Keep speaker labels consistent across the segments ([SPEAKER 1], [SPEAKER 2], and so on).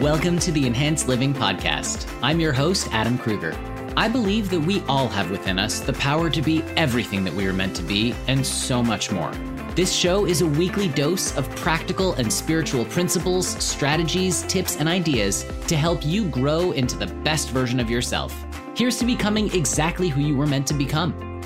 [SPEAKER 1] Welcome to the Enhanced Living Podcast. I'm your host, Adam Kruger. I believe that we all have within us the power to be everything that we are meant to be and so much more. This show is a weekly dose of practical and spiritual principles, strategies, tips, and ideas to help you grow into the best version of yourself. Here's to becoming exactly who you were meant to become.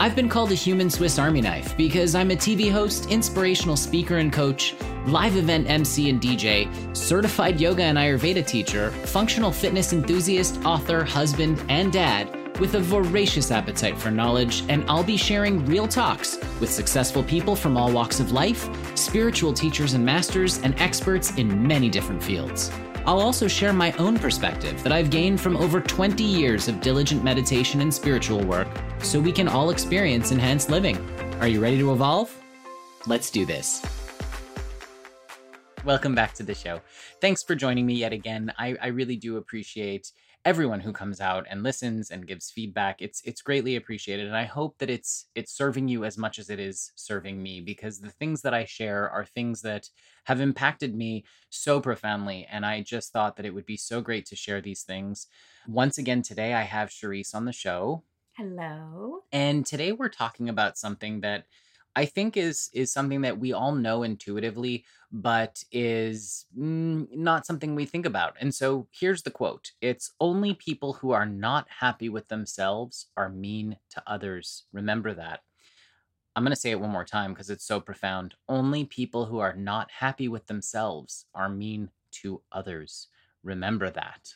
[SPEAKER 1] I've been called a human Swiss Army knife because I'm a TV host, inspirational speaker and coach, live event MC and DJ, certified yoga and Ayurveda teacher, functional fitness enthusiast, author, husband, and dad with a voracious appetite for knowledge, and I'll be sharing real talks with successful people from all walks of life, spiritual teachers and masters, and experts in many different fields. I'll also share my own perspective that I've gained from over 20 years of diligent meditation and spiritual work so we can all experience enhanced living. Are you ready to evolve? Let's do this. Welcome back to the show. Thanks for joining me yet again. I, I really do appreciate everyone who comes out and listens and gives feedback it's it's greatly appreciated and i hope that it's it's serving you as much as it is serving me because the things that i share are things that have impacted me so profoundly and i just thought that it would be so great to share these things once again today i have Charisse on the show
[SPEAKER 2] hello
[SPEAKER 1] and today we're talking about something that I think is is something that we all know intuitively, but is not something we think about. And so here's the quote: "It's only people who are not happy with themselves are mean to others. Remember that." I'm going to say it one more time because it's so profound. Only people who are not happy with themselves are mean to others. Remember that.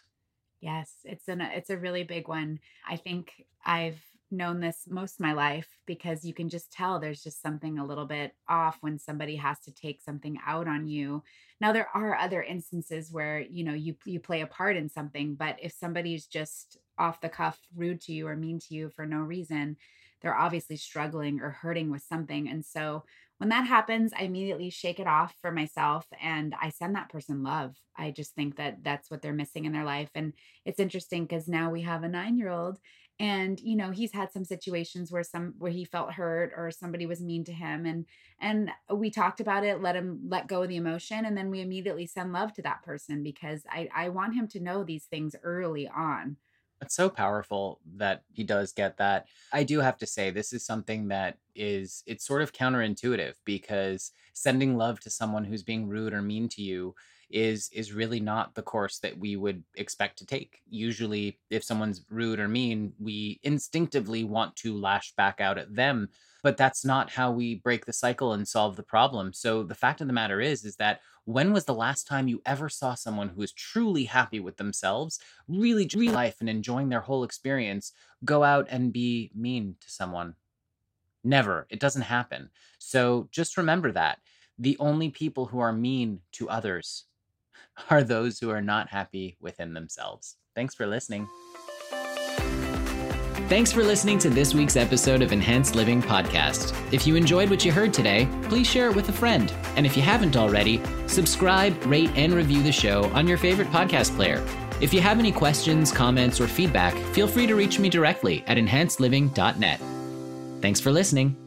[SPEAKER 2] Yes, it's an it's a really big one. I think I've known this most of my life because you can just tell there's just something a little bit off when somebody has to take something out on you. Now there are other instances where, you know, you you play a part in something, but if somebody's just off the cuff rude to you or mean to you for no reason, they're obviously struggling or hurting with something. And so when that happens, I immediately shake it off for myself and I send that person love. I just think that that's what they're missing in their life. And it's interesting because now we have a nine year old and you know he's had some situations where some where he felt hurt or somebody was mean to him and and we talked about it let him let go of the emotion and then we immediately send love to that person because i i want him to know these things early on
[SPEAKER 1] it's so powerful that he does get that. I do have to say, this is something that is, it's sort of counterintuitive because sending love to someone who's being rude or mean to you is is really not the course that we would expect to take. Usually if someone's rude or mean, we instinctively want to lash back out at them, but that's not how we break the cycle and solve the problem. So the fact of the matter is is that when was the last time you ever saw someone who is truly happy with themselves, really real life and enjoying their whole experience, go out and be mean to someone? Never. It doesn't happen. So just remember that. The only people who are mean to others are those who are not happy within themselves. Thanks for listening. Thanks for listening to this week's episode of Enhanced Living Podcast. If you enjoyed what you heard today, please share it with a friend. And if you haven't already, subscribe, rate, and review the show on your favorite podcast player. If you have any questions, comments, or feedback, feel free to reach me directly at enhancedliving.net. Thanks for listening.